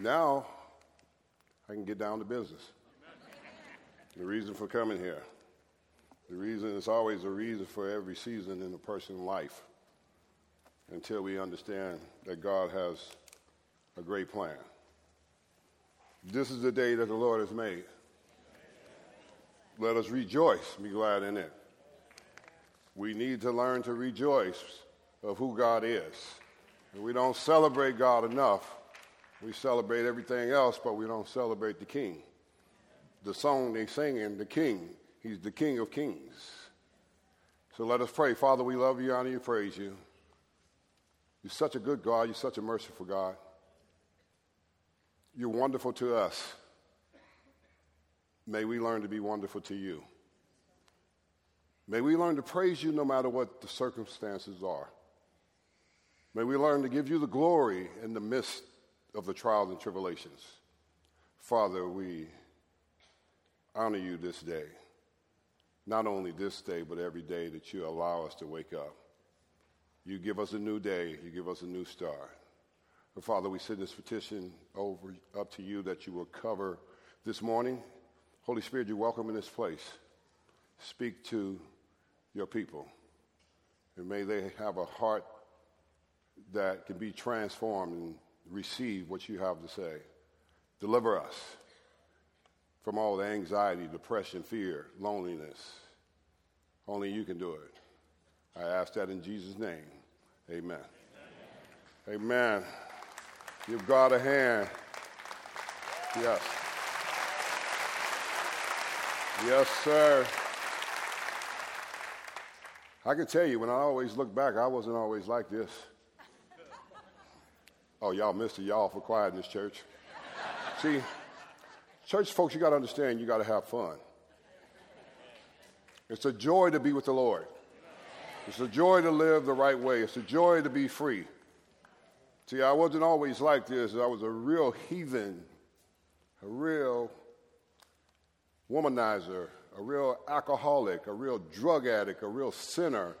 Now I can get down to business. The reason for coming here. The reason is always a reason for every season in a person's life until we understand that God has a great plan. This is the day that the Lord has made. Let us rejoice, be glad in it. We need to learn to rejoice of who God is. And we don't celebrate God enough. We celebrate everything else, but we don't celebrate the King. The song they sing in the King, He's the King of Kings. So let us pray. Father, we love you, honor you, praise you. You're such a good God. You're such a merciful God. You're wonderful to us. May we learn to be wonderful to you. May we learn to praise you no matter what the circumstances are. May we learn to give you the glory in the midst of the trials and tribulations. Father, we honor you this day. Not only this day, but every day that you allow us to wake up. You give us a new day, you give us a new start. But Father, we send this petition over up to you that you will cover this morning. Holy Spirit, you're welcome in this place. Speak to your people. And may they have a heart that can be transformed and receive what you have to say. Deliver us from all the anxiety, depression, fear, loneliness. Only you can do it. I ask that in Jesus' name. Amen. Amen. Amen. Give God a hand. Yes. Yes, sir. I can tell you, when I always look back, I wasn't always like this. Oh, y'all missed it. Y'all for quiet in this church. See, church folks, you got to understand, you got to have fun. It's a joy to be with the Lord. It's a joy to live the right way. It's a joy to be free. See, I wasn't always like this. I was a real heathen, a real womanizer, a real alcoholic, a real drug addict, a real sinner,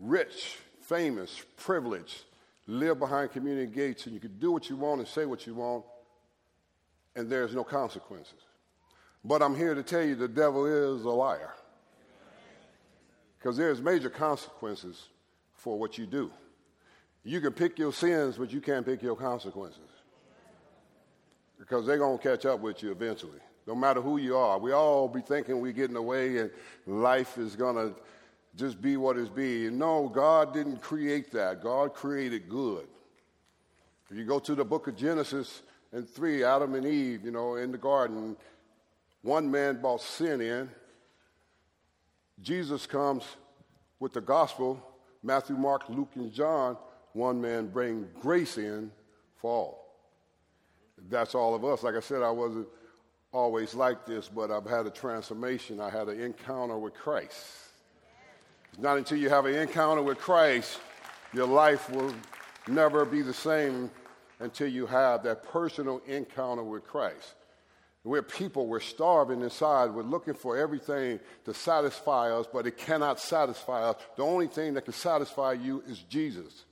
rich, famous, privileged, live behind community gates, and you can do what you want and say what you want, and there's no consequences. But I'm here to tell you the devil is a liar. Because there's major consequences for what you do. You can pick your sins, but you can't pick your consequences. Because they're going to catch up with you eventually, no matter who you are. We all be thinking we're getting away and life is going to just be what is it's be. No, God didn't create that. God created good. If you go to the book of Genesis and 3, Adam and Eve, you know, in the garden, one man brought sin in. Jesus comes with the gospel, Matthew, Mark, Luke, and John one man bring grace in for all. That's all of us. Like I said, I wasn't always like this, but I've had a transformation. I had an encounter with Christ. It's not until you have an encounter with Christ, your life will never be the same until you have that personal encounter with Christ. We're people, we're starving inside, we're looking for everything to satisfy us, but it cannot satisfy us. The only thing that can satisfy you is Jesus.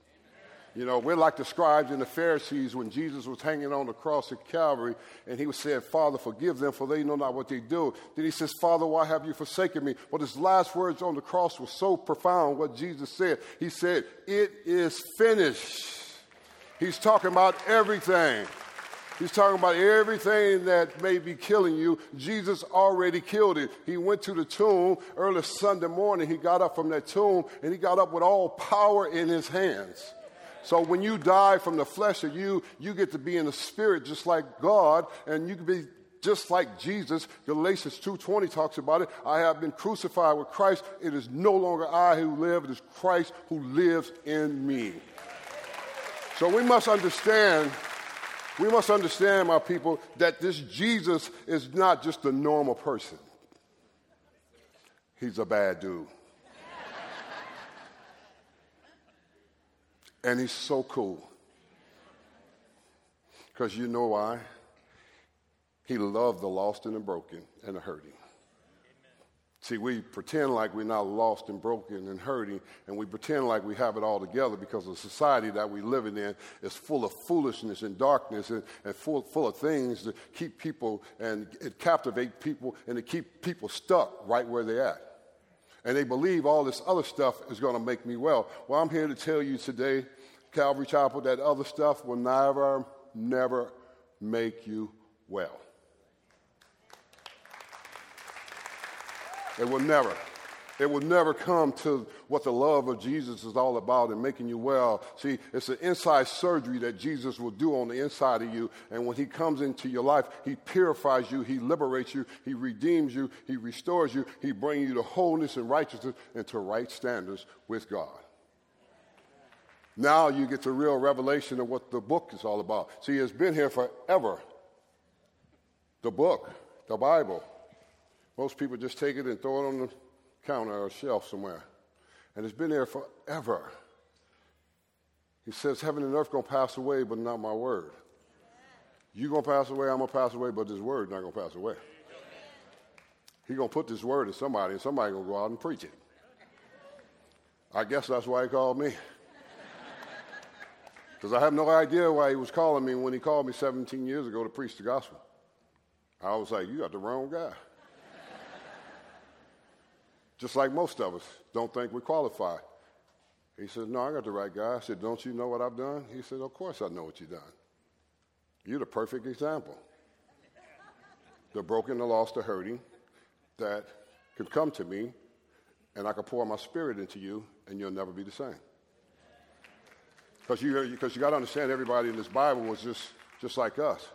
You know, we're like the scribes and the Pharisees when Jesus was hanging on the cross at Calvary and he was saying, Father, forgive them for they know not what they do. Then he says, Father, why have you forsaken me? Well, his last words on the cross were so profound, what Jesus said. He said, It is finished. He's talking about everything. He's talking about everything that may be killing you. Jesus already killed it. He went to the tomb early Sunday morning. He got up from that tomb and he got up with all power in his hands. So when you die from the flesh of you, you get to be in the spirit just like God, and you can be just like Jesus. Galatians 2:20 talks about it. I have been crucified with Christ. It is no longer I who live, it is Christ who lives in me. So we must understand, we must understand, my people, that this Jesus is not just a normal person. He's a bad dude. And he's so cool. Because you know why? He loved the lost and the broken and the hurting. See, we pretend like we're not lost and broken and hurting, and we pretend like we have it all together because the society that we're living in is full of foolishness and darkness and, and full, full of things to keep people and it captivate people and to keep people stuck right where they're at. And they believe all this other stuff is going to make me well. Well, I'm here to tell you today, Calvary Chapel, that other stuff will never, never make you well. It will never. It will never come to what the love of Jesus is all about and making you well. See, it's an inside surgery that Jesus will do on the inside of you. And when he comes into your life, he purifies you, he liberates you, he redeems you, he restores you, he brings you to wholeness and righteousness and to right standards with God. Now you get the real revelation of what the book is all about. See, it's been here forever. The book, the Bible. Most people just take it and throw it on the counter or shelf somewhere. And it's been there forever. He says, Heaven and earth gonna pass away, but not my word. You gonna pass away, I'm gonna pass away, but this word not gonna pass away. He gonna put this word in somebody, and somebody gonna go out and preach it. I guess that's why he called me. Because I have no idea why he was calling me when he called me 17 years ago to preach the gospel. I was like, You got the wrong guy. Just like most of us don't think we qualify. He said, No, I got the right guy. I said, Don't you know what I've done? He said, Of course I know what you've done. You're the perfect example. The broken, the lost, the hurting that could come to me and I could pour my spirit into you and you'll never be the same. Because you, because you got to understand, everybody in this Bible was just, just like us.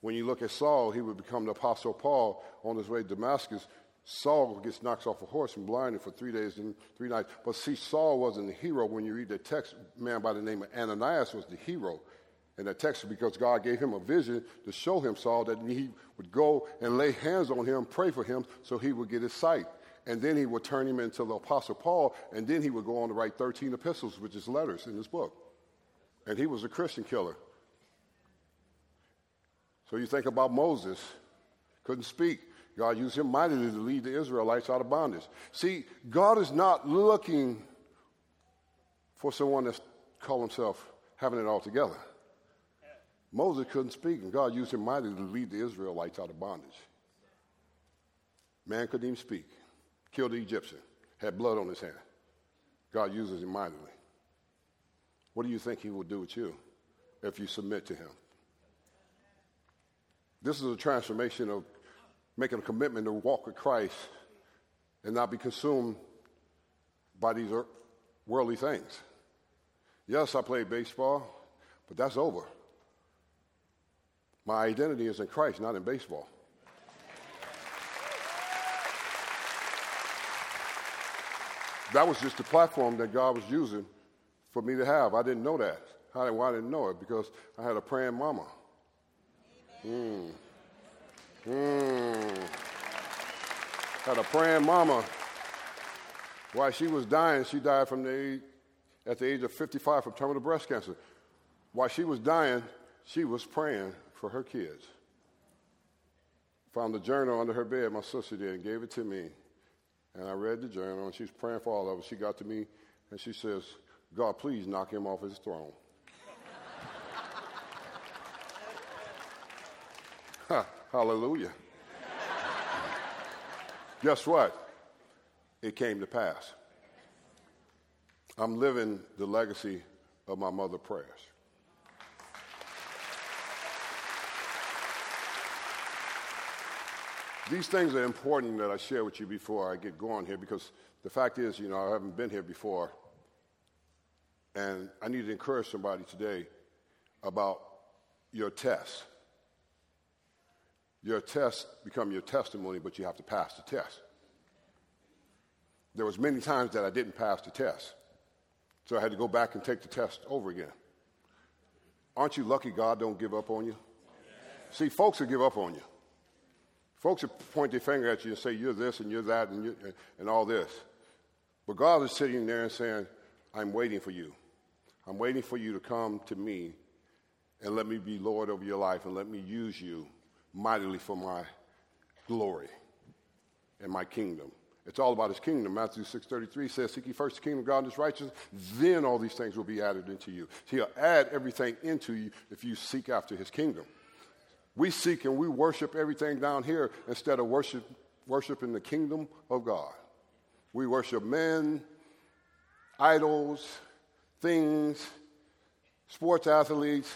When you look at Saul, he would become the Apostle Paul on his way to Damascus. Saul gets knocked off a horse and blinded for three days and three nights. But see, Saul wasn't the hero. When you read the text, man by the name of Ananias was the hero. in the text because God gave him a vision to show him Saul that he would go and lay hands on him, pray for him, so he would get his sight. And then he would turn him into the Apostle Paul, and then he would go on to write 13 epistles, which is letters in his book. And he was a Christian killer. So you think about Moses, couldn't speak. God used him mightily to lead the Israelites out of bondage. See, God is not looking for someone that's call himself having it all together. Moses couldn't speak, and God used him mightily to lead the Israelites out of bondage. Man couldn't even speak. Killed the Egyptian. Had blood on his hand. God uses him mightily. What do you think he will do with you if you submit to him? This is a transformation of making a commitment to walk with Christ and not be consumed by these worldly things. Yes, I played baseball, but that's over. My identity is in Christ, not in baseball. That was just the platform that God was using for me to have. I didn't know that. How, why I didn't know it? Because I had a praying mama. Mm. Mm. Had a praying mama. While she was dying, she died from the age, at the age of 55 from terminal breast cancer. While she was dying, she was praying for her kids. Found the journal under her bed, my sister did, and gave it to me. And I read the journal, and she was praying for all of us. She got to me, and she says, God, please knock him off his throne. Hallelujah. Guess what? It came to pass. I'm living the legacy of my mother's prayers. These things are important that I share with you before I get going here because the fact is, you know, I haven't been here before. And I need to encourage somebody today about your test. Your tests become your testimony, but you have to pass the test. There was many times that I didn't pass the test. So I had to go back and take the test over again. Aren't you lucky God don't give up on you? See, folks will give up on you. Folks will point their finger at you and say, you're this and you're that and, you're, and all this. But God is sitting there and saying, I'm waiting for you. I'm waiting for you to come to me and let me be Lord over your life and let me use you mightily for my glory and my kingdom. It's all about his kingdom. Matthew 6.33 says, Seek ye first the kingdom of God and his righteousness, then all these things will be added into you. So he'll add everything into you if you seek after his kingdom. We seek and we worship everything down here instead of worship, worshiping the kingdom of God. We worship men, idols, things, sports athletes,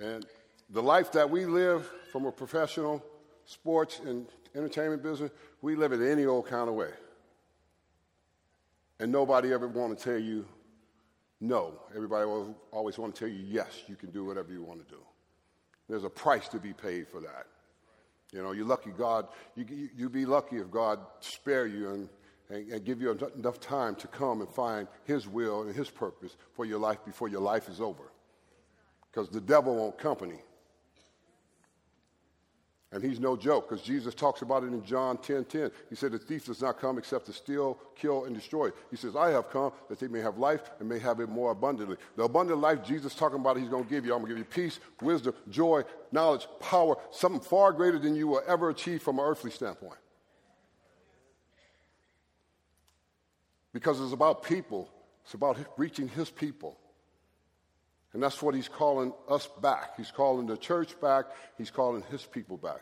and the life that we live from a professional sports and entertainment business, we live it any old kind of way. And nobody ever want to tell you no. Everybody will always want to tell you yes, you can do whatever you want to do. There's a price to be paid for that. You know, you're lucky God, you, you, be lucky if God spare you and, and, and give you enough time to come and find His will and His purpose for your life before your life is over. Because the devil won't company. And he's no joke because Jesus talks about it in John 10 10. He said, The thief does not come except to steal, kill, and destroy. He says, I have come that they may have life and may have it more abundantly. The abundant life Jesus talking about, he's going to give you. I'm going to give you peace, wisdom, joy, knowledge, power, something far greater than you will ever achieve from an earthly standpoint. Because it's about people, it's about reaching his people. And that's what he's calling us back. He's calling the church back. He's calling his people back.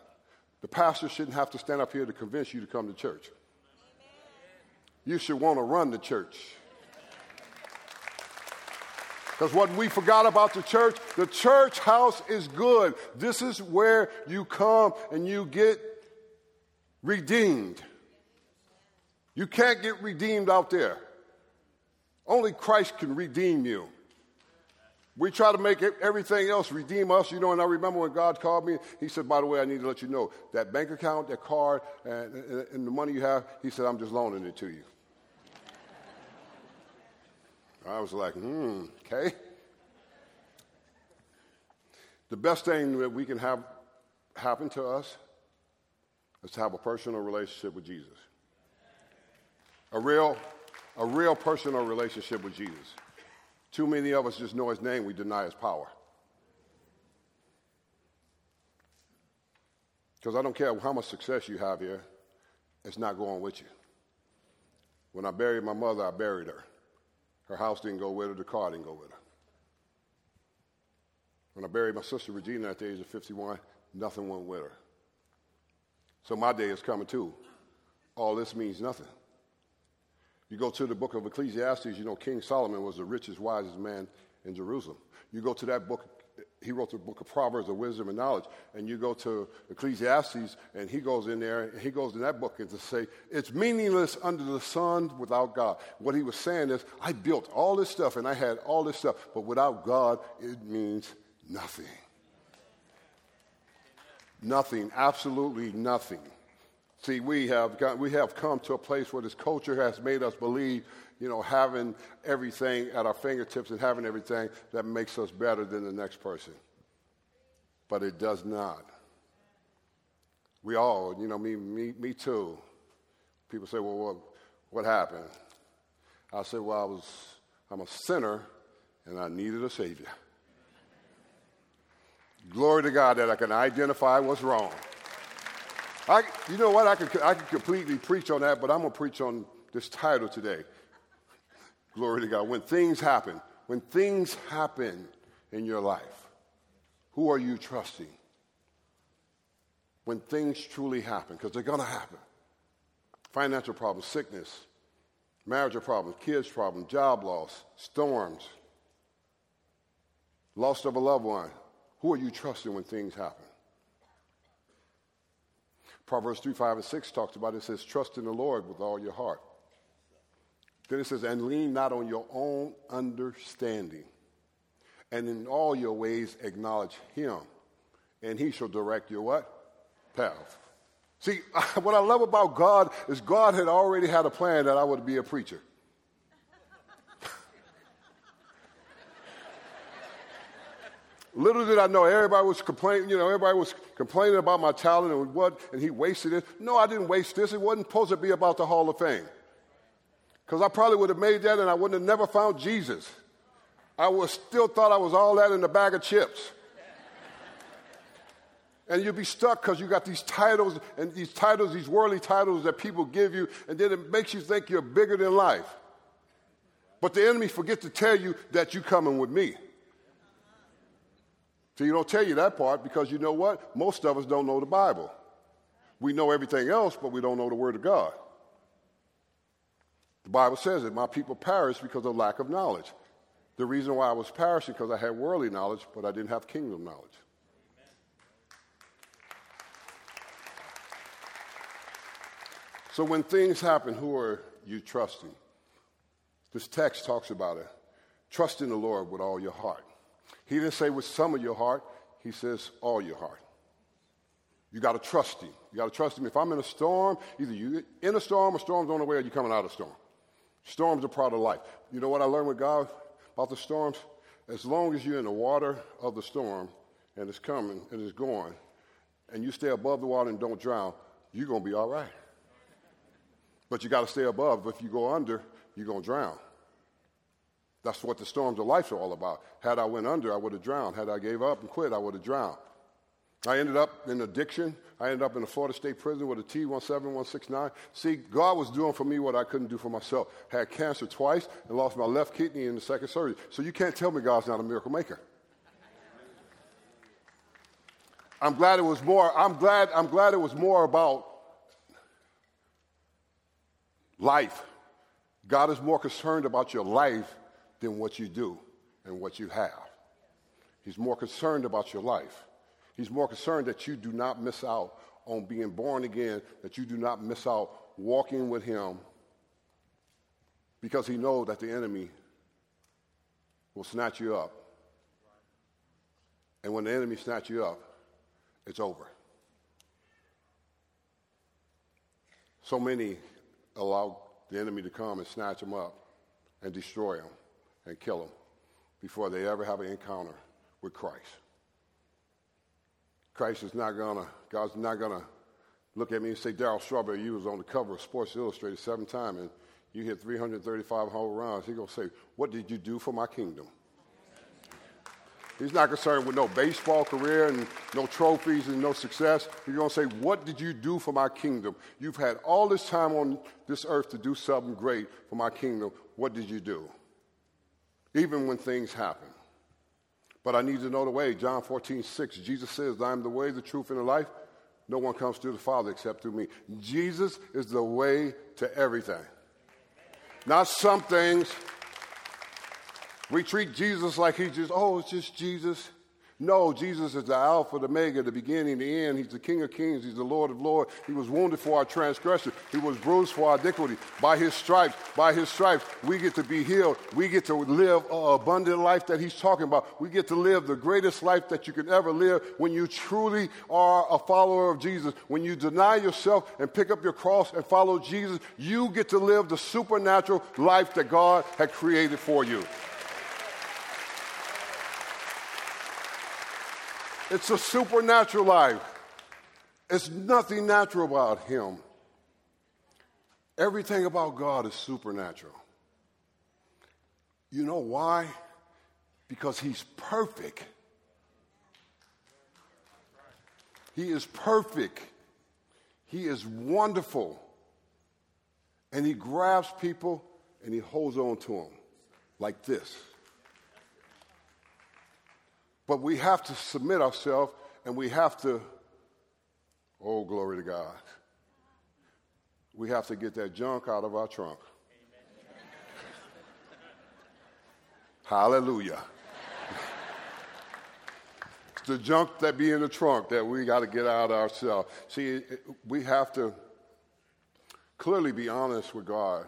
The pastor shouldn't have to stand up here to convince you to come to church. You should want to run the church. Because what we forgot about the church, the church house is good. This is where you come and you get redeemed. You can't get redeemed out there. Only Christ can redeem you. We try to make everything else redeem us, you know. And I remember when God called me, He said, By the way, I need to let you know that bank account, that card, and, and the money you have, He said, I'm just loaning it to you. I was like, hmm, okay. The best thing that we can have happen to us is to have a personal relationship with Jesus. A real, a real personal relationship with Jesus. Too many of us just know his name, we deny his power. Because I don't care how much success you have here, it's not going with you. When I buried my mother, I buried her. Her house didn't go with her, the car didn't go with her. When I buried my sister Regina at the age of 51, nothing went with her. So my day is coming too. All this means nothing. You go to the book of Ecclesiastes, you know, King Solomon was the richest, wisest man in Jerusalem. You go to that book, he wrote the book of Proverbs of wisdom and knowledge, and you go to Ecclesiastes, and he goes in there, and he goes in that book and to say, it's meaningless under the sun without God. What he was saying is, I built all this stuff, and I had all this stuff, but without God, it means nothing. Nothing, absolutely nothing. See, we have, got, we have come to a place where this culture has made us believe, you know, having everything at our fingertips and having everything that makes us better than the next person. But it does not. We all, you know, me, me, me too. People say, well, what, what happened? I said, well, I was, I'm a sinner and I needed a Savior. Glory to God that I can identify what's wrong. I, you know what? I could, I could completely preach on that, but I'm going to preach on this title today. Glory to God. When things happen, when things happen in your life, who are you trusting? When things truly happen, because they're going to happen. Financial problems, sickness, marriage problems, kids problems, job loss, storms, loss of a loved one. Who are you trusting when things happen? Proverbs 3, 5, and 6 talks about it. It says, Trust in the Lord with all your heart. Then it says, And lean not on your own understanding. And in all your ways acknowledge him. And he shall direct your what? Path. See, what I love about God is God had already had a plan that I would be a preacher. Little did I know, everybody was complaining, you know, everybody was complaining about my talent and what, and he wasted it. No, I didn't waste this. It wasn't supposed to be about the Hall of Fame. Because I probably would have made that and I wouldn't have never found Jesus. I was still thought I was all that in a bag of chips. And you'll be stuck because you got these titles and these titles, these worldly titles that people give you, and then it makes you think you're bigger than life. But the enemy forget to tell you that you're coming with me. So you don't tell you that part because you know what? Most of us don't know the Bible. We know everything else, but we don't know the Word of God. The Bible says that my people perish because of lack of knowledge. The reason why I was perishing because I had worldly knowledge, but I didn't have kingdom knowledge. So when things happen, who are you trusting? This text talks about it. Trust in the Lord with all your heart. He didn't say with some of your heart, he says all your heart. You got to trust him. You got to trust him. If I'm in a storm, either you in a storm or storm's on the way or you're coming out of a storm. Storms are part of life. You know what I learned with God about the storms? As long as you're in the water of the storm and it's coming and it's going, and you stay above the water and don't drown, you're going to be all right. But you got to stay above. If you go under, you're going to drown. That's what the storms of life are all about. Had I went under, I would have drowned. Had I gave up and quit, I would have drowned. I ended up in addiction. I ended up in a Florida State prison with a T17169. See, God was doing for me what I couldn't do for myself. Had cancer twice and lost my left kidney in the second surgery. So you can't tell me God's not a miracle maker. I'm glad it was more, I'm glad, I'm glad it was more about life. God is more concerned about your life than what you do and what you have. He's more concerned about your life. He's more concerned that you do not miss out on being born again, that you do not miss out walking with Him, because He knows that the enemy will snatch you up. And when the enemy snatch you up, it's over. So many allow the enemy to come and snatch them up and destroy them and kill them before they ever have an encounter with Christ. Christ is not gonna, God's not gonna look at me and say, Darryl Strawberry, you was on the cover of Sports Illustrated seven times and you hit 335 home runs. He's gonna say, What did you do for my kingdom? He's not concerned with no baseball career and no trophies and no success. He's going to say, What did you do for my kingdom? You've had all this time on this earth to do something great for my kingdom. What did you do? Even when things happen. But I need to know the way. John 14, 6, Jesus says, I am the way, the truth, and the life. No one comes to the Father except through me. Jesus is the way to everything. Not some things, we treat Jesus like he's just, oh, it's just Jesus. No, Jesus is the Alpha, the Omega, the beginning, the end. He's the King of Kings. He's the Lord of Lords. He was wounded for our transgression. He was bruised for our iniquity. By His stripes, by His stripes, we get to be healed. We get to live an abundant life that He's talking about. We get to live the greatest life that you can ever live when you truly are a follower of Jesus. When you deny yourself and pick up your cross and follow Jesus, you get to live the supernatural life that God had created for you. It's a supernatural life. It's nothing natural about him. Everything about God is supernatural. You know why? Because he's perfect. He is perfect. He is wonderful. And he grabs people and he holds on to them like this. But we have to submit ourselves and we have to, oh, glory to God. We have to get that junk out of our trunk. Hallelujah. it's the junk that be in the trunk that we got to get out of ourselves. See, we have to clearly be honest with God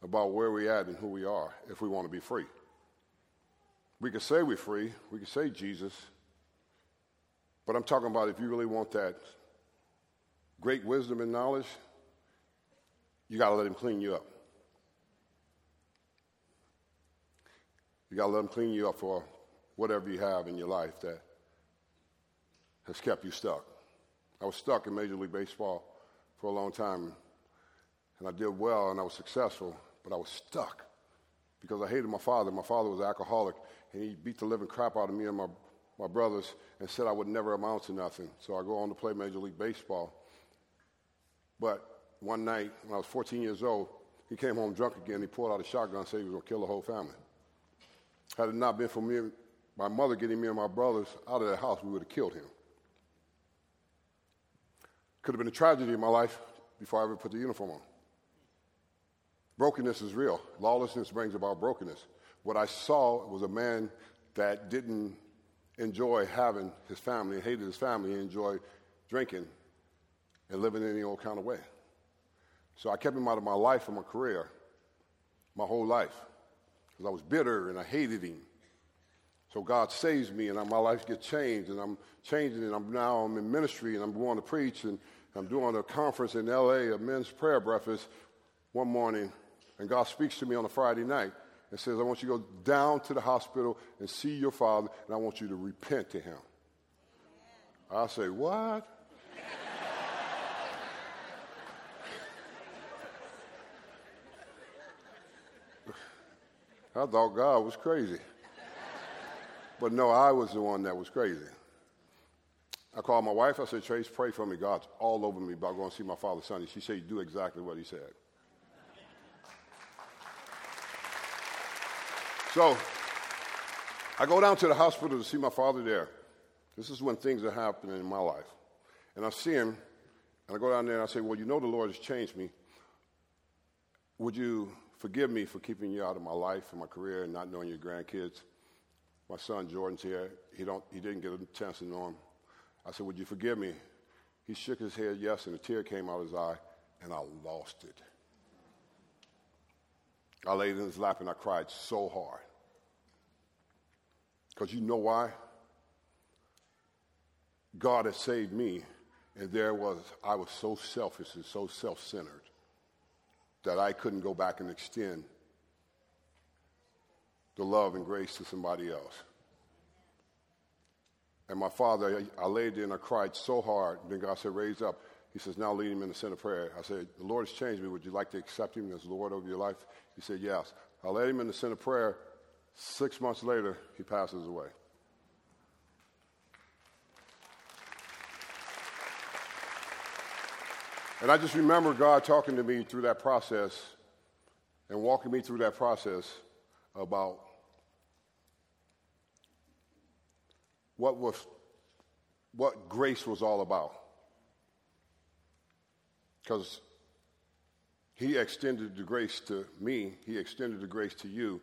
about where we're at and who we are if we want to be free. We can say we're free, we can say Jesus, but I'm talking about if you really want that great wisdom and knowledge, you got to let Him clean you up. You got to let Him clean you up for whatever you have in your life that has kept you stuck. I was stuck in Major League Baseball for a long time, and I did well and I was successful, but I was stuck because I hated my father. My father was an alcoholic, and he beat the living crap out of me and my my brothers and said I would never amount to nothing. So I go on to play Major League Baseball. But one night, when I was 14 years old, he came home drunk again. He pulled out a shotgun and said he was going to kill the whole family. Had it not been for me, my mother getting me and my brothers out of the house, we would have killed him. Could have been a tragedy in my life before I ever put the uniform on. Brokenness is real. Lawlessness brings about brokenness. What I saw was a man that didn't enjoy having his family, hated his family, he enjoyed drinking and living in any old kind of way. So I kept him out of my life and my career my whole life because I was bitter and I hated him. So God saves me and my life gets changed and I'm changing and I'm now I'm in ministry and I'm going to preach and I'm doing a conference in LA, a men's prayer breakfast one morning and God speaks to me on a Friday night and says, I want you to go down to the hospital and see your father and I want you to repent to him. I say, what? I thought God was crazy. But no, I was the one that was crazy. I called my wife. I said, Trace, pray for me. God's all over me about going to see my father Sunday. She said, do exactly what he said. So I go down to the hospital to see my father there. This is when things are happening in my life. And I see him, and I go down there and I say, Well, you know the Lord has changed me. Would you forgive me for keeping you out of my life and my career and not knowing your grandkids? My son Jordan's here. He, don't, he didn't get a chance to know him. I said, Would you forgive me? He shook his head, yes, and a tear came out of his eye, and I lost it. I laid in his lap and I cried so hard. Because you know why? God had saved me, and there was, I was so selfish and so self centered that I couldn't go back and extend the love and grace to somebody else. And my father, I, laid there and I cried so hard. Then God said, Raise up. He says, Now lead him in the sinner prayer. I said, The Lord has changed me. Would you like to accept him as Lord over your life? He said, Yes. I led him in the sinner prayer. Six months later, he passes away. And I just remember God talking to me through that process and walking me through that process about what was what grace was all about. Because he extended the grace to me, he extended the grace to you.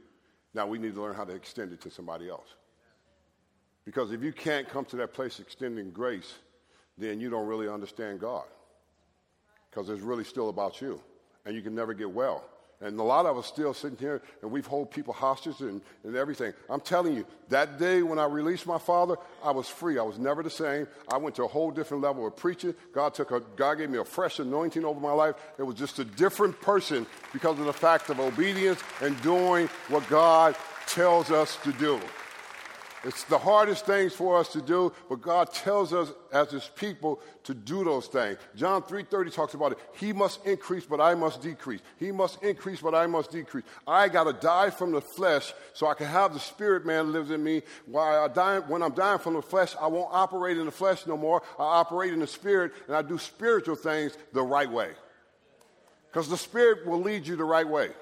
Now we need to learn how to extend it to somebody else. Because if you can't come to that place extending grace, then you don't really understand God. Because it's really still about you. And you can never get well. And a lot of us still sitting here and we've hold people hostage and, and everything. I'm telling you, that day when I released my father, I was free. I was never the same. I went to a whole different level of preaching. God took a God gave me a fresh anointing over my life. It was just a different person because of the fact of obedience and doing what God tells us to do. It's the hardest things for us to do, but God tells us as his people to do those things. John 3:30 talks about it. He must increase, but I must decrease. He must increase, but I must decrease. I got to die from the flesh so I can have the spirit man lives in me. While I die, when I'm dying from the flesh, I won't operate in the flesh no more. I operate in the spirit and I do spiritual things the right way. Because the spirit will lead you the right way.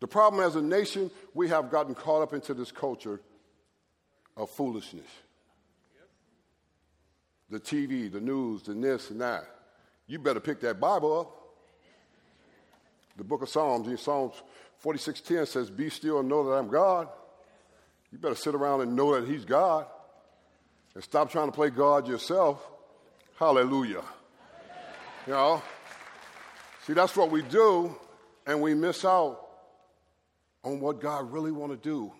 The problem as a nation, we have gotten caught up into this culture of foolishness. The TV, the news, the this and that. You better pick that Bible up. The book of Psalms, in Psalms 46:10 says, Be still and know that I'm God. You better sit around and know that He's God. And stop trying to play God yourself. Hallelujah. You know? See, that's what we do, and we miss out on what God really want to do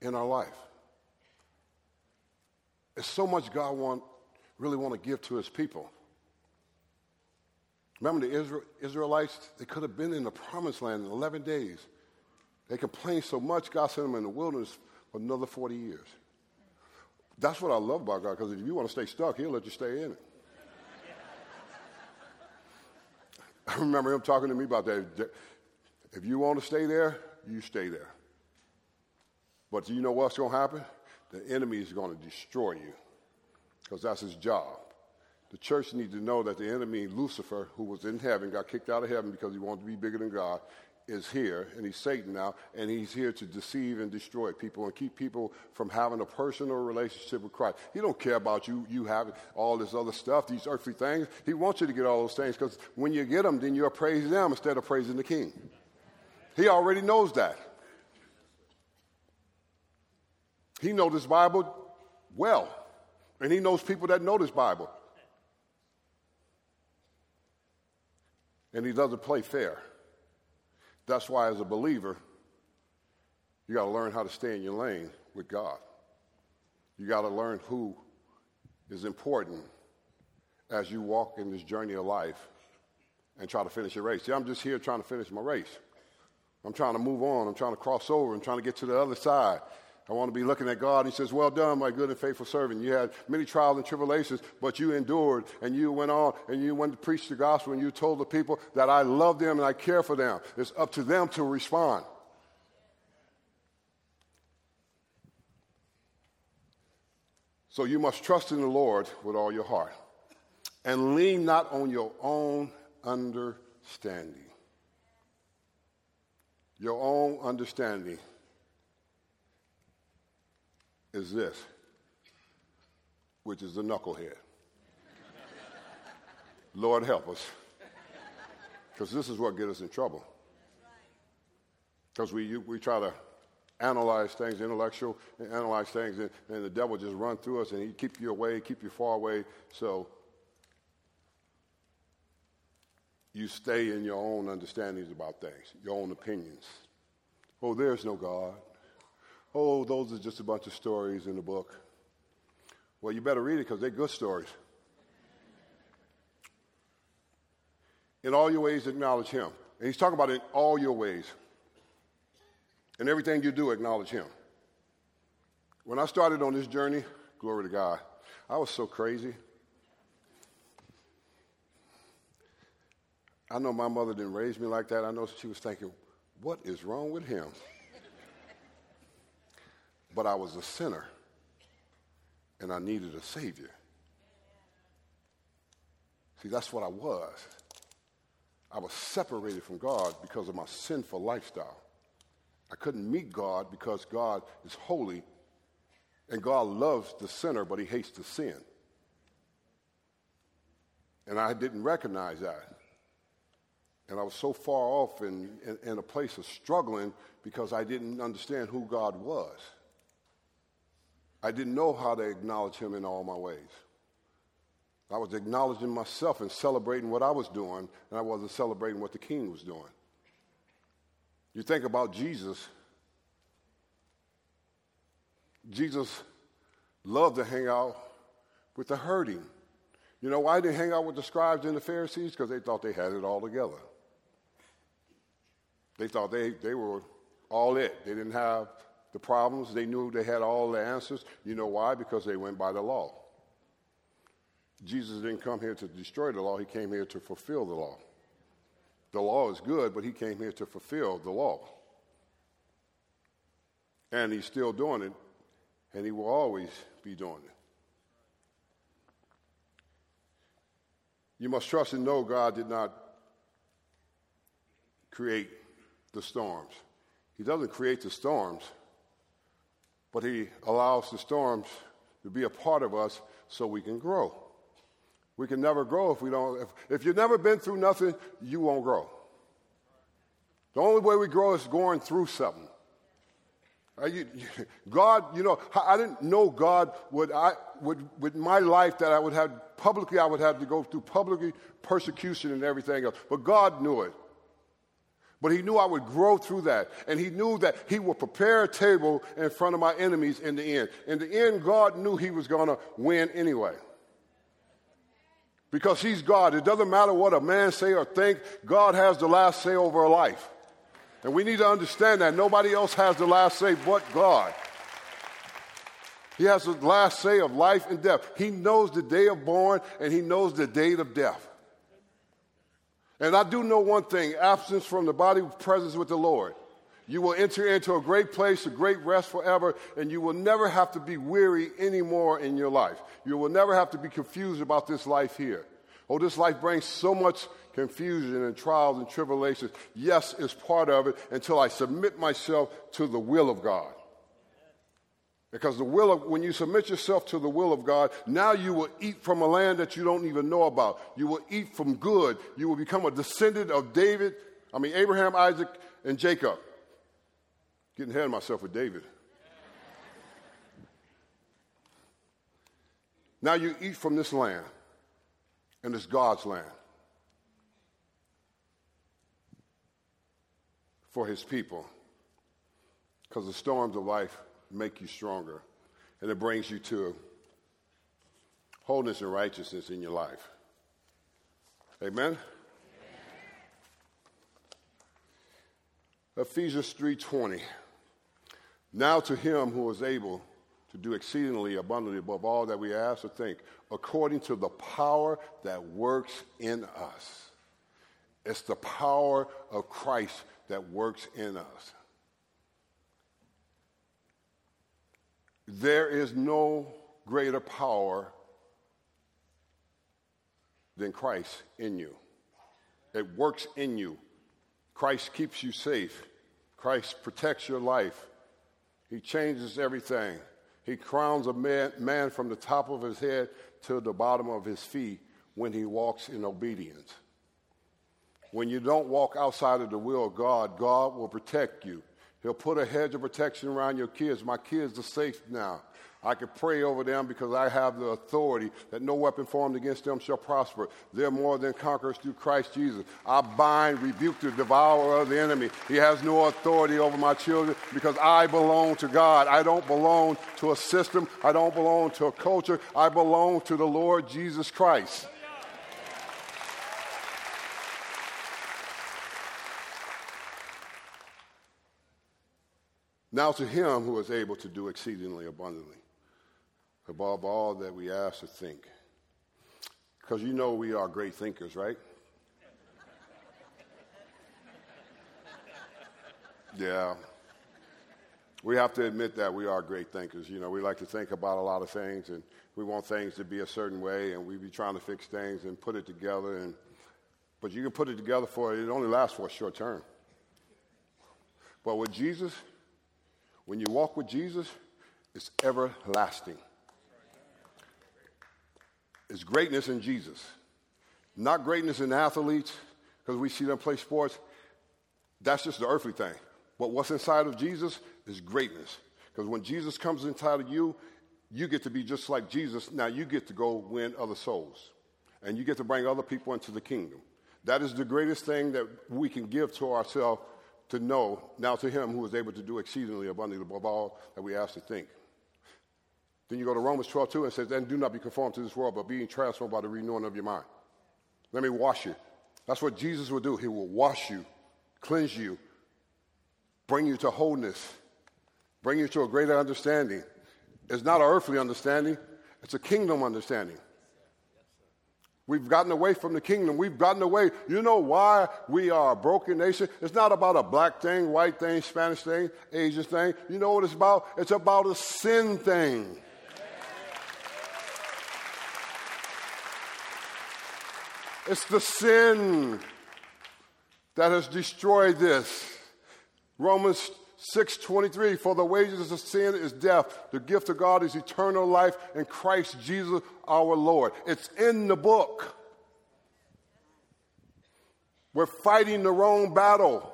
in our life. There's so much God want, really want to give to his people. Remember the Israel, Israelites? They could have been in the promised land in 11 days. They complained so much, God sent them in the wilderness for another 40 years. That's what I love about God, because if you want to stay stuck, He'll let you stay in it. I remember Him talking to me about that. If you want to stay there, you stay there. But do you know what's going to happen? The enemy is going to destroy you because that's his job. The church needs to know that the enemy, Lucifer, who was in heaven, got kicked out of heaven because he wanted to be bigger than God, is here, and he's Satan now, and he's here to deceive and destroy people and keep people from having a personal relationship with Christ. He don't care about you, you having all this other stuff, these earthly things. He wants you to get all those things because when you get them, then you're praising them instead of praising the King. He already knows that. He knows this Bible well, and he knows people that know this Bible. And he doesn't play fair. That's why, as a believer, you got to learn how to stay in your lane with God. You got to learn who is important as you walk in this journey of life and try to finish your race. See, I'm just here trying to finish my race. I'm trying to move on. I'm trying to cross over. I'm trying to get to the other side. I want to be looking at God. He says, Well done, my good and faithful servant. You had many trials and tribulations, but you endured and you went on and you went to preach the gospel and you told the people that I love them and I care for them. It's up to them to respond. So you must trust in the Lord with all your heart and lean not on your own understanding. Your own understanding is this, which is the knucklehead. Lord help us. Because this is what gets us in trouble. Because we, we try to analyze things, intellectual, and analyze things, and, and the devil just run through us and he keep you away, keep you far away. So you stay in your own understandings about things, your own opinions. Oh, there's no God. Oh, those are just a bunch of stories in the book. Well, you better read it because they're good stories. In all your ways, acknowledge Him. And He's talking about in all your ways. In everything you do, acknowledge Him. When I started on this journey, glory to God, I was so crazy. I know my mother didn't raise me like that. I know she was thinking, what is wrong with him? but I was a sinner and I needed a Savior. See, that's what I was. I was separated from God because of my sinful lifestyle. I couldn't meet God because God is holy and God loves the sinner, but he hates the sin. And I didn't recognize that. And I was so far off in, in, a place of struggling because I didn't understand who God was. I didn't know how to acknowledge him in all my ways. I was acknowledging myself and celebrating what I was doing, and I wasn't celebrating what the king was doing. You think about Jesus, Jesus loved to hang out with the hurting. You know why he didn't hang out with the scribes and the Pharisees? Because they thought they had it all together. They thought they, they were all it. They didn't have the problems. They knew they had all the answers. You know why? Because they went by the law. Jesus didn't come here to destroy the law, he came here to fulfill the law. The law is good, but he came here to fulfill the law. And he's still doing it, and he will always be doing it. You must trust and know God did not create the storms. He doesn't create the storms, but He allows the storms to be a part of us so we can grow. We can never grow if we don't, if, if you've never been through nothing, you won't grow. The only way we grow is going through something. Uh, God, you know, I didn't know God would, I, would, with my life that I would have publicly, I would have to go through publicly persecution and everything else. But God knew it. But he knew I would grow through that. And he knew that he would prepare a table in front of my enemies in the end. In the end, God knew he was going to win anyway. Because he's God. It doesn't matter what a man say or think, God has the last say over a life. And we need to understand that nobody else has the last say but God. He has the last say of life and death. He knows the day of born and he knows the date of death. And I do know one thing absence from the body, presence with the Lord. You will enter into a great place, a great rest forever, and you will never have to be weary anymore in your life. You will never have to be confused about this life here. Oh, this life brings so much confusion and trials and tribulations. Yes, it's part of it until I submit myself to the will of God. Because the will of, when you submit yourself to the will of God, now you will eat from a land that you don't even know about. You will eat from good. You will become a descendant of David, I mean, Abraham, Isaac, and Jacob. Getting ahead of myself with David. Now you eat from this land, and it's God's land for his people. Because the storms of life make you stronger, and it brings you to wholeness and righteousness in your life. Amen. Ephesians 3:20 Now to him who is able to do exceedingly abundantly above all that we ask or think according to the power that works in us. It's the power of Christ that works in us. There is no greater power than Christ in you. It works in you. Christ keeps you safe. Christ protects your life. He changes everything. He crowns a man, man, from the top of his head to the bottom of his feet when he walks in obedience. When you don't walk outside of the will of God, God will protect you. He'll put a hedge of protection around your kids. My kids are safe now. I can pray over them because I have the authority that no weapon formed against them shall prosper. They're more than conquerors through Christ Jesus. I bind, rebuke the devourer of the enemy. He has no authority over my children because I belong to God. I don't belong to a system. I don't belong to a culture. I belong to the Lord Jesus Christ. Now to him who is able to do exceedingly abundantly above all that we ask or think. Because you know we are great thinkers, right? yeah. We have to admit that we are great thinkers. You know, we like to think about a lot of things and we want things to be a certain way and we be trying to fix things and put it together and but you can put it together for it only lasts for a short term. But with Jesus, when you walk with Jesus, it's everlasting. It's greatness in Jesus, not greatness in athletes, because we see them play sports. That's just the earthly thing. But what's inside of Jesus is greatness. Because when Jesus comes inside of you, you get to be just like Jesus. Now you get to go win other souls. And you get to bring other people into the kingdom. That is the greatest thing that we can give to ourselves to know now to him who is able to do exceedingly abundantly above all that we ask to think. Then you go to Romans 12, 2 and says, Then do not be conformed to this world, but being transformed by the renewing of your mind. Let me wash you. That's what Jesus will do. He will wash you, cleanse you, bring you to wholeness, bring you to a greater understanding. It's not an earthly understanding, it's a kingdom understanding. We've gotten away from the kingdom. We've gotten away. You know why we are a broken nation? It's not about a black thing, white thing, Spanish thing, Asian thing. You know what it's about? It's about a sin thing. It's the sin that has destroyed this. Romans 6:23 for the wages of sin is death. The gift of God is eternal life in Christ Jesus our Lord. It's in the book. We're fighting the wrong battle.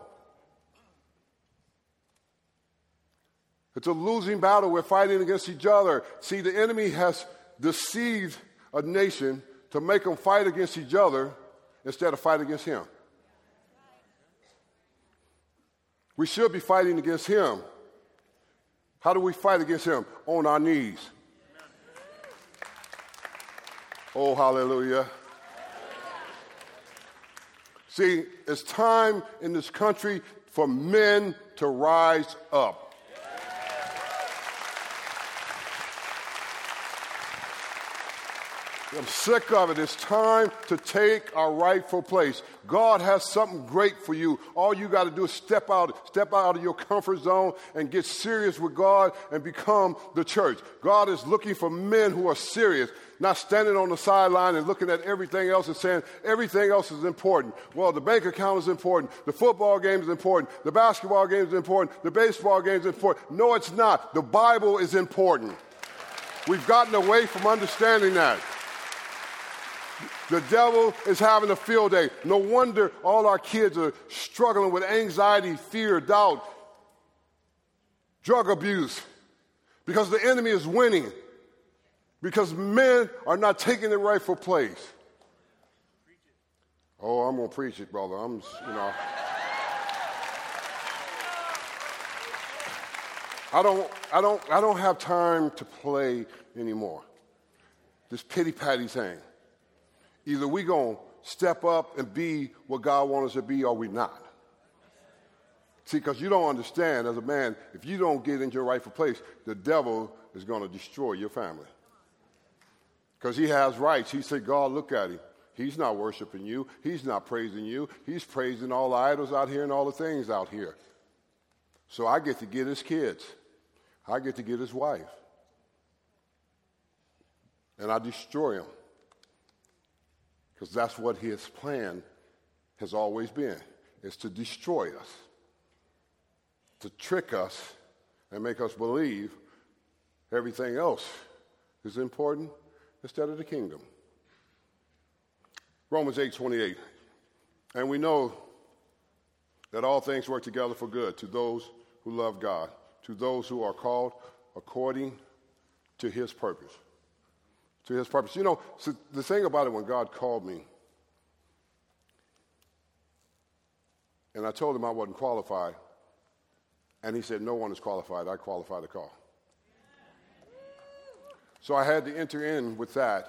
It's a losing battle. We're fighting against each other. See the enemy has deceived a nation to make them fight against each other instead of fight against him We should be fighting against him. How do we fight against him? On our knees. Oh, hallelujah. See, it's time in this country for men to rise up. I'm sick of it. It's time to take our rightful place. God has something great for you. All you got to do is step out, step out of your comfort zone and get serious with God and become the church. God is looking for men who are serious, not standing on the sideline and looking at everything else and saying everything else is important. Well, the bank account is important. The football game is important. The basketball game is important. The baseball game is important. No, it's not. The Bible is important. We've gotten away from understanding that. The devil is having a field day. No wonder all our kids are struggling with anxiety, fear, doubt, drug abuse, because the enemy is winning, because men are not taking the rightful place. Oh, I'm going to preach it, brother. I'm, you know. I don't, I don't, I don't have time to play anymore. This pity patty thing. Either we going to step up and be what God wants us to be or we not. See, because you don't understand as a man, if you don't get into your rightful place, the devil is going to destroy your family. Because he has rights. He said, God, look at him. He's not worshiping you. He's not praising you. He's praising all the idols out here and all the things out here. So I get to get his kids. I get to get his wife. And I destroy him because that's what his plan has always been, is to destroy us, to trick us and make us believe everything else is important instead of the kingdom. Romans 8 28. And we know that all things work together for good to those who love God, to those who are called according to his purpose to his purpose. You know, so the thing about it when God called me, and I told him I wasn't qualified, and he said, No one is qualified. I qualify the call. So I had to enter in with that,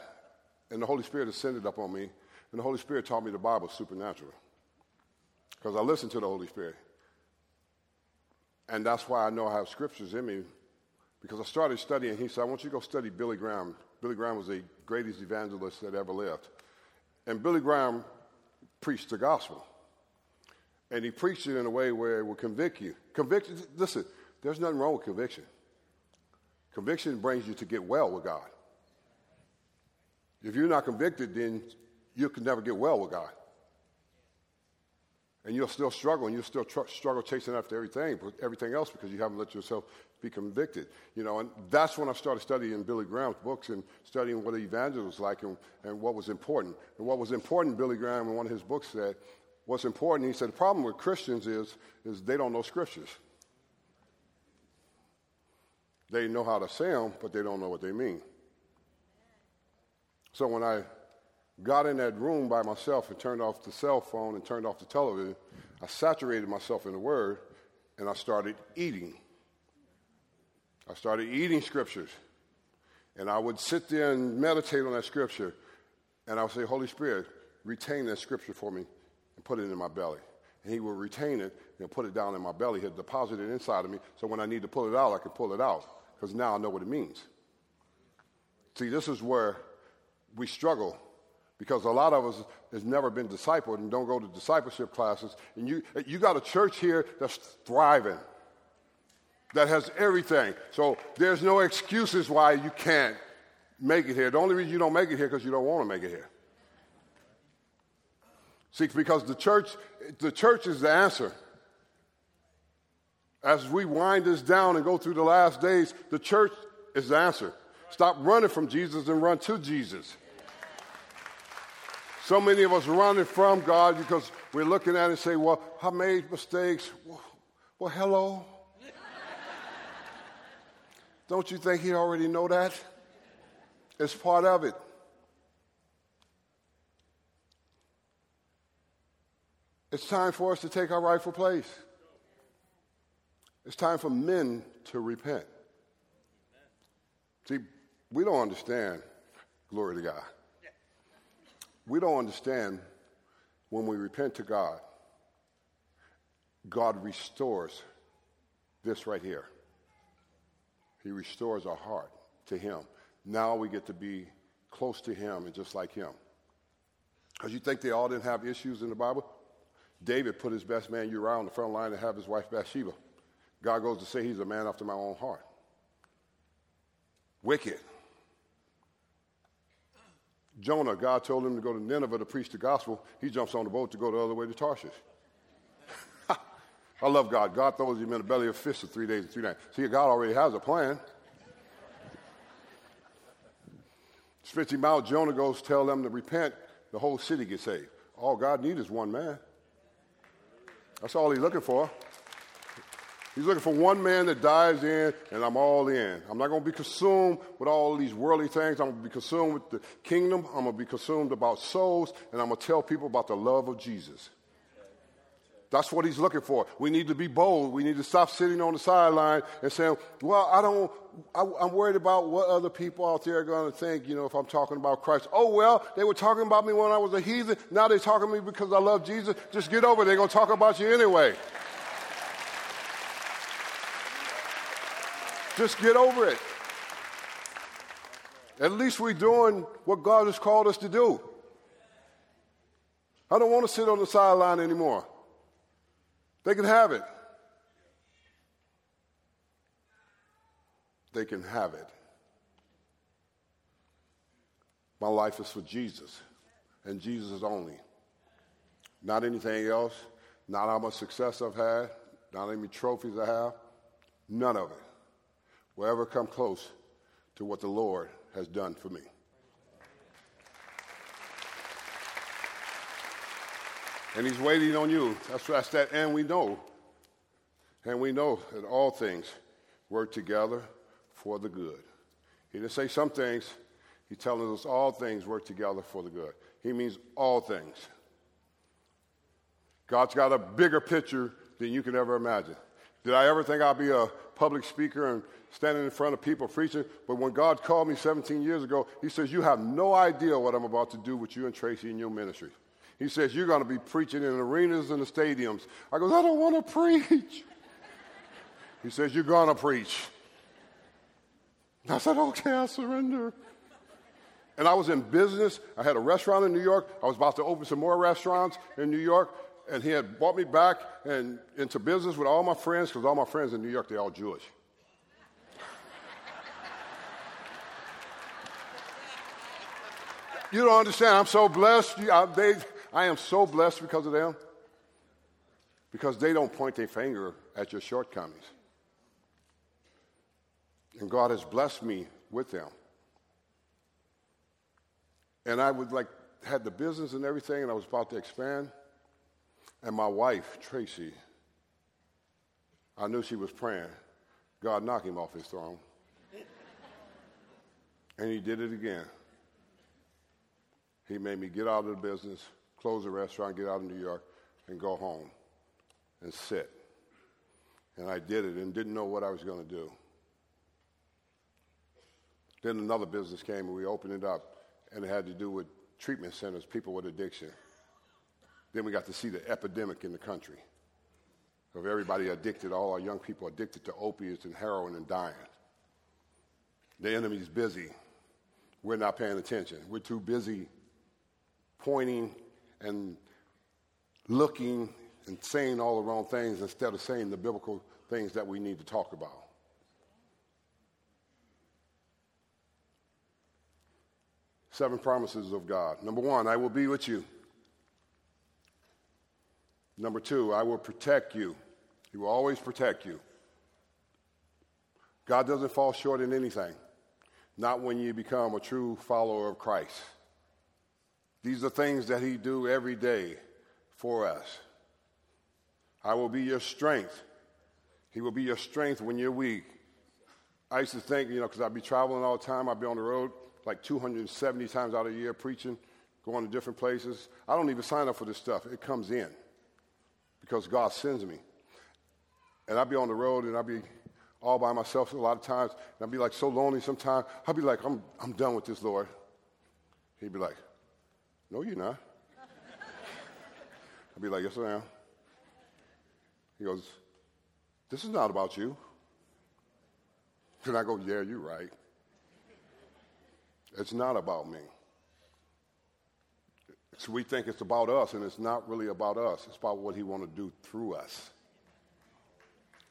and the Holy Spirit ascended up on me, and the Holy Spirit taught me the Bible supernatural. Because I listened to the Holy Spirit. And that's why I know I have scriptures in me, because I started studying. He said, I want you to go study Billy Graham Billy Graham was the greatest evangelist that ever lived. And Billy Graham preached the gospel. And he preached it in a way where it would convict you. Conviction, listen, there's nothing wrong with conviction. Conviction brings you to get well with God. If you're not convicted, then you can never get well with God. And you'll still struggle, and you'll still tr- struggle chasing after everything, everything else because you haven't let yourself be convicted. You know, and that's when I started studying Billy Graham's books and studying what evangelism was like and, and what was important. And what was important, Billy Graham in one of his books said, what's important, he said, the problem with Christians is, is they don't know scriptures. They know how to say them, but they don't know what they mean. So when I got in that room by myself and turned off the cell phone and turned off the television, I saturated myself in the Word and I started eating I started eating scriptures. And I would sit there and meditate on that scripture. And I would say, Holy Spirit, retain that scripture for me and put it in my belly. And he would retain it and put it down in my belly. He'd deposit it inside of me. So when I need to pull it out, I can pull it out. Because now I know what it means. See, this is where we struggle because a lot of us has never been discipled and don't go to discipleship classes. And you, you got a church here that's thriving that has everything. So there's no excuses why you can't make it here. The only reason you don't make it here because you don't want to make it here. See, because the church, the church is the answer. As we wind this down and go through the last days, the church is the answer. Stop running from Jesus and run to Jesus. So many of us running from God because we're looking at it and say, well, I made mistakes. Well, well hello. Don't you think he already know that? It's part of it. It's time for us to take our rightful place. It's time for men to repent. See, we don't understand, glory to God. We don't understand when we repent to God, God restores this right here. He restores our heart to Him. Now we get to be close to him and just like him. Because you think they all didn't have issues in the Bible? David put his best man Uriah on the front line to have his wife Bathsheba. God goes to say he's a man after my own heart. Wicked. Jonah, God told him to go to Nineveh to preach the gospel. He jumps on the boat to go the other way to Tarshish. I love God. God throws him in the belly of a fish for three days and three nights. See, God already has a plan. Spits him out. Jonah goes tell them to repent. The whole city gets saved. All God needs is one man. That's all he's looking for. He's looking for one man that dives in, and I'm all in. I'm not going to be consumed with all these worldly things. I'm going to be consumed with the kingdom. I'm going to be consumed about souls, and I'm going to tell people about the love of Jesus. That's what he's looking for. We need to be bold. We need to stop sitting on the sideline and saying, well, I don't, I, am worried about what other people out there are going to think, you know, if I'm talking about Christ. Oh, well, they were talking about me when I was a heathen. Now they're talking to me because I love Jesus. Just get over it. They're going to talk about you anyway. Just get over it. At least we're doing what God has called us to do. I don't want to sit on the sideline anymore. They can have it. They can have it. My life is for Jesus and Jesus only. Not anything else, not how much success I've had, not any trophies I have, none of it will ever come close to what the Lord has done for me. And he's waiting on you. That's, that's that. And we know, and we know that all things work together for the good. He didn't say some things. He's telling us all things work together for the good. He means all things. God's got a bigger picture than you can ever imagine. Did I ever think I'd be a public speaker and standing in front of people preaching? But when God called me 17 years ago, He says, You have no idea what I'm about to do with you and Tracy in your ministry. He says, You're going to be preaching in arenas and the stadiums. I goes, I don't want to preach. he says, You're going to preach. I said, Okay, I surrender. And I was in business. I had a restaurant in New York. I was about to open some more restaurants in New York and he had brought me back and into business with all my friends because all my friends in New York they're all Jewish. you don't understand. I'm so blessed. I, they, I am so blessed because of them. Because they don't point their finger at your shortcomings. And God has blessed me with them. And I would like had the business and everything, and I was about to expand. And my wife, Tracy, I knew she was praying. God knocked him off his throne. and he did it again. He made me get out of the business, close the restaurant, get out of New York, and go home and sit. And I did it and didn't know what I was going to do. Then another business came and we opened it up, and it had to do with treatment centers, people with addiction. Then we got to see the epidemic in the country of everybody addicted, all our young people addicted to opiates and heroin and dying. The enemy's busy. We're not paying attention. We're too busy pointing and looking and saying all the wrong things instead of saying the biblical things that we need to talk about. Seven promises of God. Number one, I will be with you. Number two, I will protect you. He will always protect you. God doesn't fall short in anything, not when you become a true follower of Christ. These are things that He do every day for us. I will be your strength. He will be your strength when you're weak. I used to think, you know, because I'd be traveling all the time, I'd be on the road like 270 times out of the year preaching, going to different places. I don't even sign up for this stuff, it comes in because God sends me. And I'd be on the road and I'd be all by myself a lot of times. And I'd be like so lonely sometimes. I'd be like, I'm, I'm done with this, Lord. He'd be like, No, you're not. I'd be like, Yes, I am. He goes, This is not about you. And I go, Yeah, you're right. It's not about me. So we think it's about us, and it's not really about us. It's about what He wants to do through us.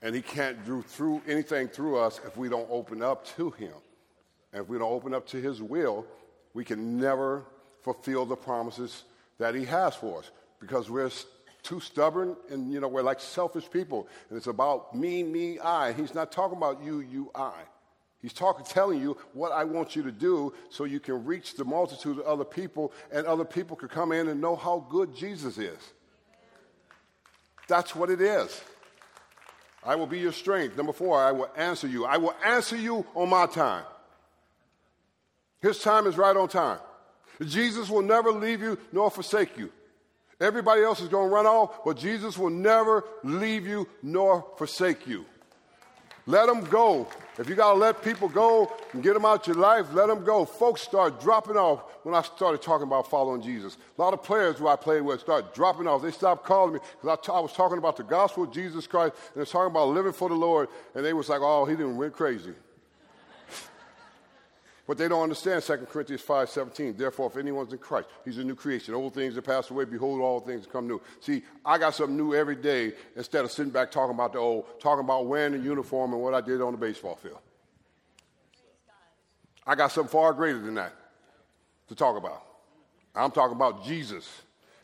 And He can't do through anything through us if we don't open up to Him. And if we don't open up to His will, we can never fulfill the promises that He has for us because we're too stubborn and you know we're like selfish people and it's about me me i he's not talking about you you i he's talking telling you what i want you to do so you can reach the multitude of other people and other people can come in and know how good jesus is. That's what it is. I will be your strength. Number four i will answer you. I will answer you on my time. His time is right on time. Jesus will never leave you nor forsake you. Everybody else is going to run off, but Jesus will never leave you nor forsake you. Let them go. If you got to let people go and get them out your life, let them go. Folks start dropping off when I started talking about following Jesus. A lot of players who I played with start dropping off. They stopped calling me because I, t- I was talking about the gospel of Jesus Christ and they're talking about living for the Lord, and they was like, oh, he didn't went crazy. But they don't understand 2 Corinthians 5 17. Therefore, if anyone's in Christ, he's a new creation. Old things have passed away. Behold, all things come new. See, I got something new every day instead of sitting back talking about the old, talking about wearing the uniform and what I did on the baseball field. I got something far greater than that to talk about. I'm talking about Jesus.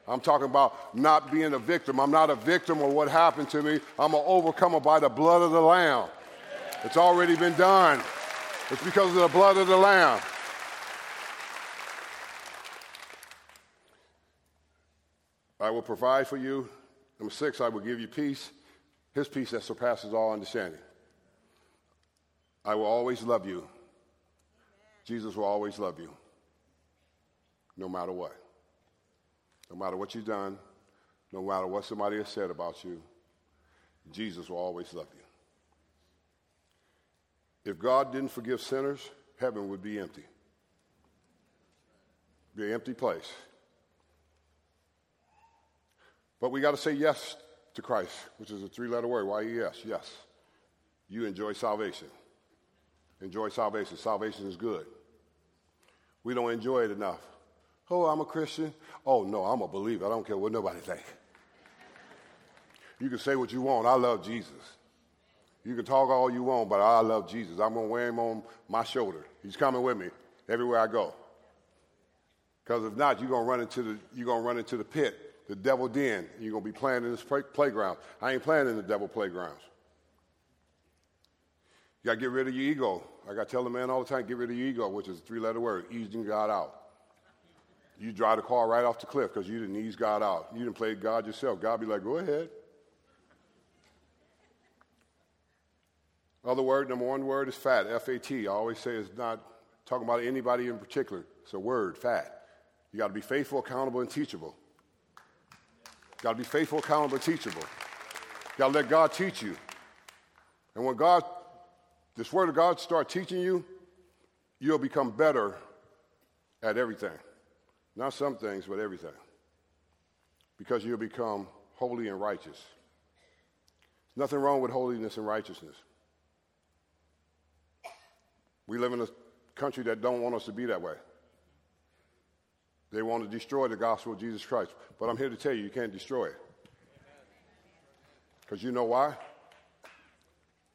I'm talking about not being a victim. I'm not a victim of what happened to me. I'm an overcomer by the blood of the Lamb. It's already been done. It's because of the blood of the Lamb. I will provide for you. Number six, I will give you peace, his peace that surpasses all understanding. I will always love you. Jesus will always love you, no matter what. No matter what you've done, no matter what somebody has said about you, Jesus will always love you. If God didn't forgive sinners, heaven would be empty. Be an empty place. But we got to say yes to Christ, which is a three letter word. Why yes? Yes. You enjoy salvation. Enjoy salvation. Salvation is good. We don't enjoy it enough. Oh, I'm a Christian. Oh, no, I'm a believer. I don't care what nobody think. You can say what you want. I love Jesus. You can talk all you want, but I love Jesus. I'm going to wear him on my shoulder. He's coming with me everywhere I go. Because if not, you're going to run into the, you're going to run into the pit, the devil den. You're going to be playing in this play- playground. I ain't playing in the devil playgrounds. You got to get rid of your ego. I got to tell the man all the time, get rid of your ego, which is a three-letter word, easing God out. You drive the car right off the cliff because you didn't ease God out. You didn't play God yourself. God be like, go ahead. Other word, number one word is fat, F A T. I always say it's not talking about anybody in particular. It's a word, fat. You got to be faithful, accountable, and teachable. Got to be faithful, accountable, and teachable. Got to let God teach you. And when God, this word of God start teaching you, you'll become better at everything. Not some things, but everything. Because you'll become holy and righteous. There's nothing wrong with holiness and righteousness. We live in a country that don't want us to be that way. They want to destroy the gospel of Jesus Christ. But I'm here to tell you, you can't destroy it. Because you know why?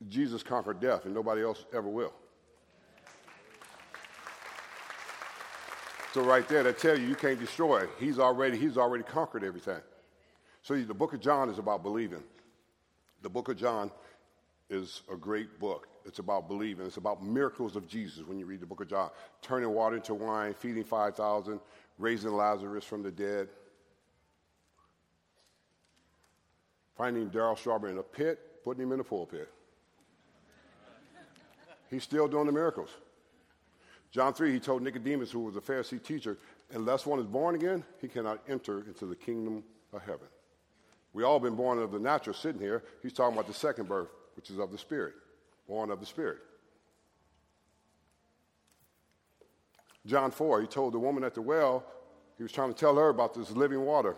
Jesus conquered death, and nobody else ever will. So right there, that tell you you can't destroy it. He's already he's already conquered everything. So the book of John is about believing. The book of John is a great book. It's about believing. It's about miracles of Jesus when you read the book of John. Turning water into wine, feeding 5,000, raising Lazarus from the dead. Finding Darryl Strawberry in a pit, putting him in a pulpit. He's still doing the miracles. John 3, he told Nicodemus, who was a Pharisee teacher, unless one is born again, he cannot enter into the kingdom of heaven. We all been born of the natural sitting here. He's talking about the second birth, which is of the spirit born of the Spirit. John 4, he told the woman at the well, he was trying to tell her about this living water.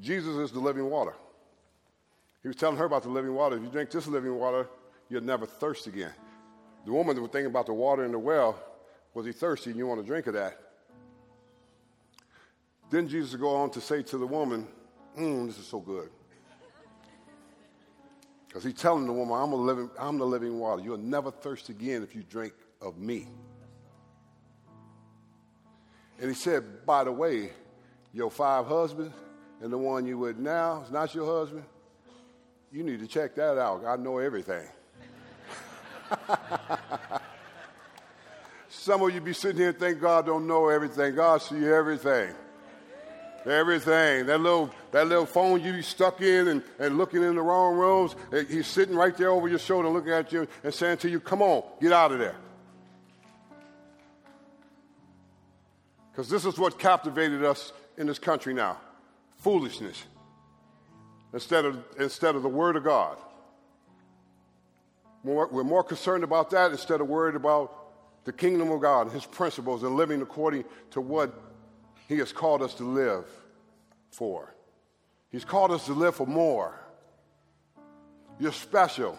Jesus is the living water. He was telling her about the living water. If you drink this living water, you'll never thirst again. The woman was thinking about the water in the well. Was he thirsty and you want to drink of that? Then Jesus would go on to say to the woman, mm, This is so good. Because he's telling the woman, I'm, living, I'm the living water. You'll never thirst again if you drink of me. And he said, By the way, your five husbands and the one you with now is not your husband. You need to check that out. I know everything. Some of you be sitting here and think God don't know everything. God see everything. Everything. That little, that little phone you stuck in and, and looking in the wrong rooms, eh, he's sitting right there over your shoulder looking at you and saying to you, Come on, get out of there. Because this is what captivated us in this country now foolishness instead of, instead of the Word of God. More, we're more concerned about that instead of worried about the kingdom of God, His principles, and living according to what he has called us to live for. He's called us to live for more. You're special.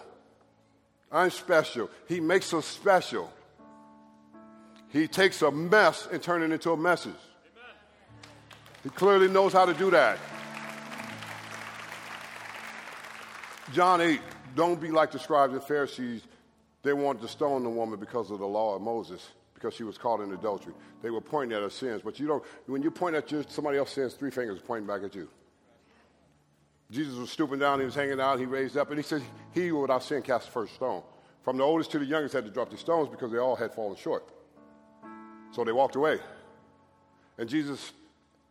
I'm special. He makes us special. He takes a mess and turns it into a message. He clearly knows how to do that. John 8, don't be like the scribes and Pharisees. They wanted to stone the woman because of the law of Moses because she was caught in adultery. They were pointing at her sins, but you don't, when you point at your, somebody else's sins, three fingers pointing back at you. Jesus was stooping down, he was hanging out, he raised up, and he said, He without sin cast the first stone. From the oldest to the youngest had to drop the stones because they all had fallen short. So they walked away. And Jesus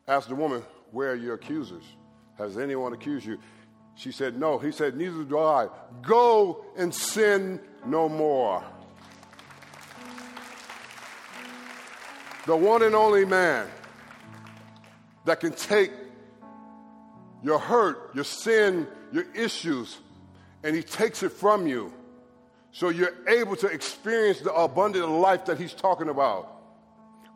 asked the woman, Where are your accusers? Has anyone accused you? She said, No. He said, Neither do I. Go and sin no more. The one and only man that can take your hurt, your sin, your issues, and he takes it from you so you're able to experience the abundant life that he's talking about.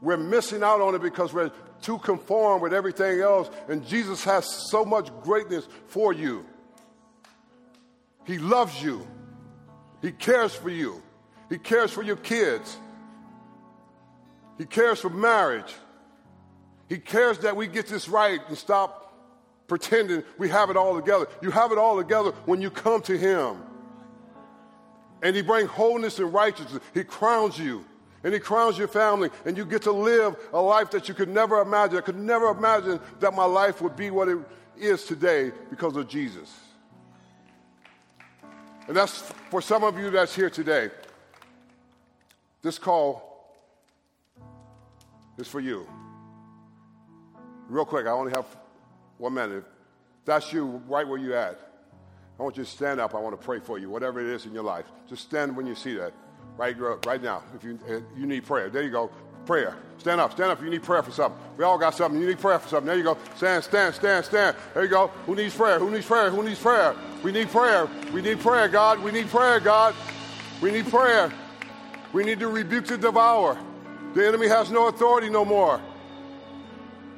We're missing out on it because we're too conformed with everything else, and Jesus has so much greatness for you. He loves you, He cares for you, He cares for your kids. He cares for marriage. He cares that we get this right and stop pretending we have it all together. You have it all together when you come to Him. And He brings wholeness and righteousness. He crowns you. And He crowns your family. And you get to live a life that you could never imagine. I could never imagine that my life would be what it is today because of Jesus. And that's for some of you that's here today. This call is for you. Real quick, I only have one minute. If that's you, right where you're at. I want you to stand up. I want to pray for you, whatever it is in your life. Just stand when you see that. Right, right now. If you, if you need prayer, there you go. Prayer. Stand up. Stand up. You need prayer for something. We all got something. You need prayer for something. There you go. Stand, stand, stand, stand. There you go. Who needs prayer? Who needs prayer? Who needs prayer? We need prayer. We need prayer, God. We need prayer, God. We need prayer. We need to rebuke the devourer. The enemy has no authority no more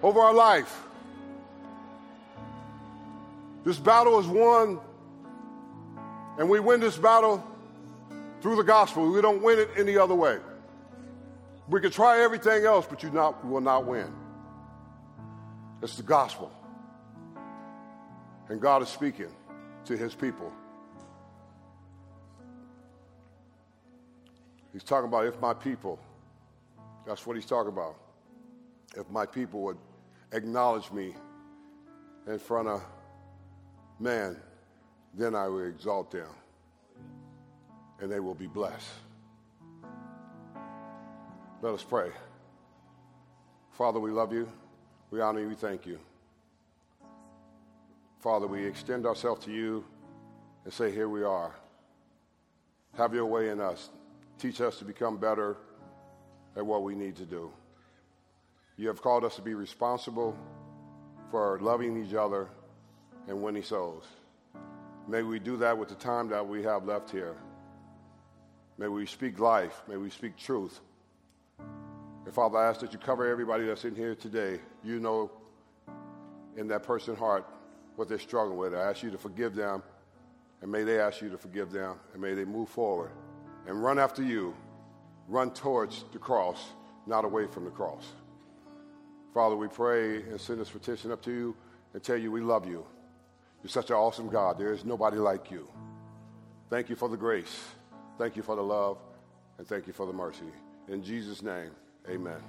over our life. This battle is won, and we win this battle through the gospel. We don't win it any other way. We can try everything else, but you not, will not win. It's the gospel. And God is speaking to his people. He's talking about if my people that's what he's talking about. If my people would acknowledge me in front of man, then I will exalt them and they will be blessed. Let us pray. Father, we love you. We honor you. We thank you. Father, we extend ourselves to you and say, Here we are. Have your way in us. Teach us to become better at what we need to do. You have called us to be responsible for loving each other and winning souls. May we do that with the time that we have left here. May we speak life. May we speak truth. And Father, I ask that you cover everybody that's in here today. You know in that person's heart what they're struggling with. I ask you to forgive them, and may they ask you to forgive them, and may they move forward and run after you run towards the cross not away from the cross. Father, we pray and send this petition up to you and tell you we love you. You're such an awesome God. There is nobody like you. Thank you for the grace. Thank you for the love. And thank you for the mercy. In Jesus' name, amen.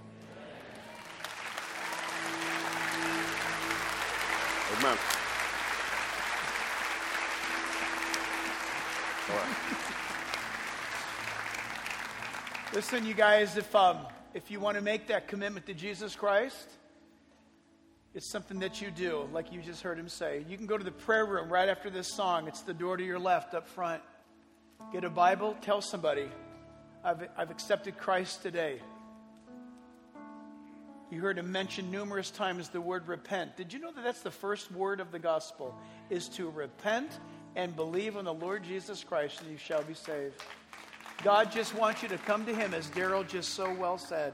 Amen. All right. Listen, you guys, if, um, if you want to make that commitment to Jesus Christ, it's something that you do, like you just heard him say. You can go to the prayer room right after this song. It's the door to your left up front. Get a Bible, tell somebody, I've, I've accepted Christ today. You heard him mention numerous times the word repent. Did you know that that's the first word of the gospel? Is to repent and believe on the Lord Jesus Christ, and you shall be saved. God just wants you to come to him, as Darryl just so well said.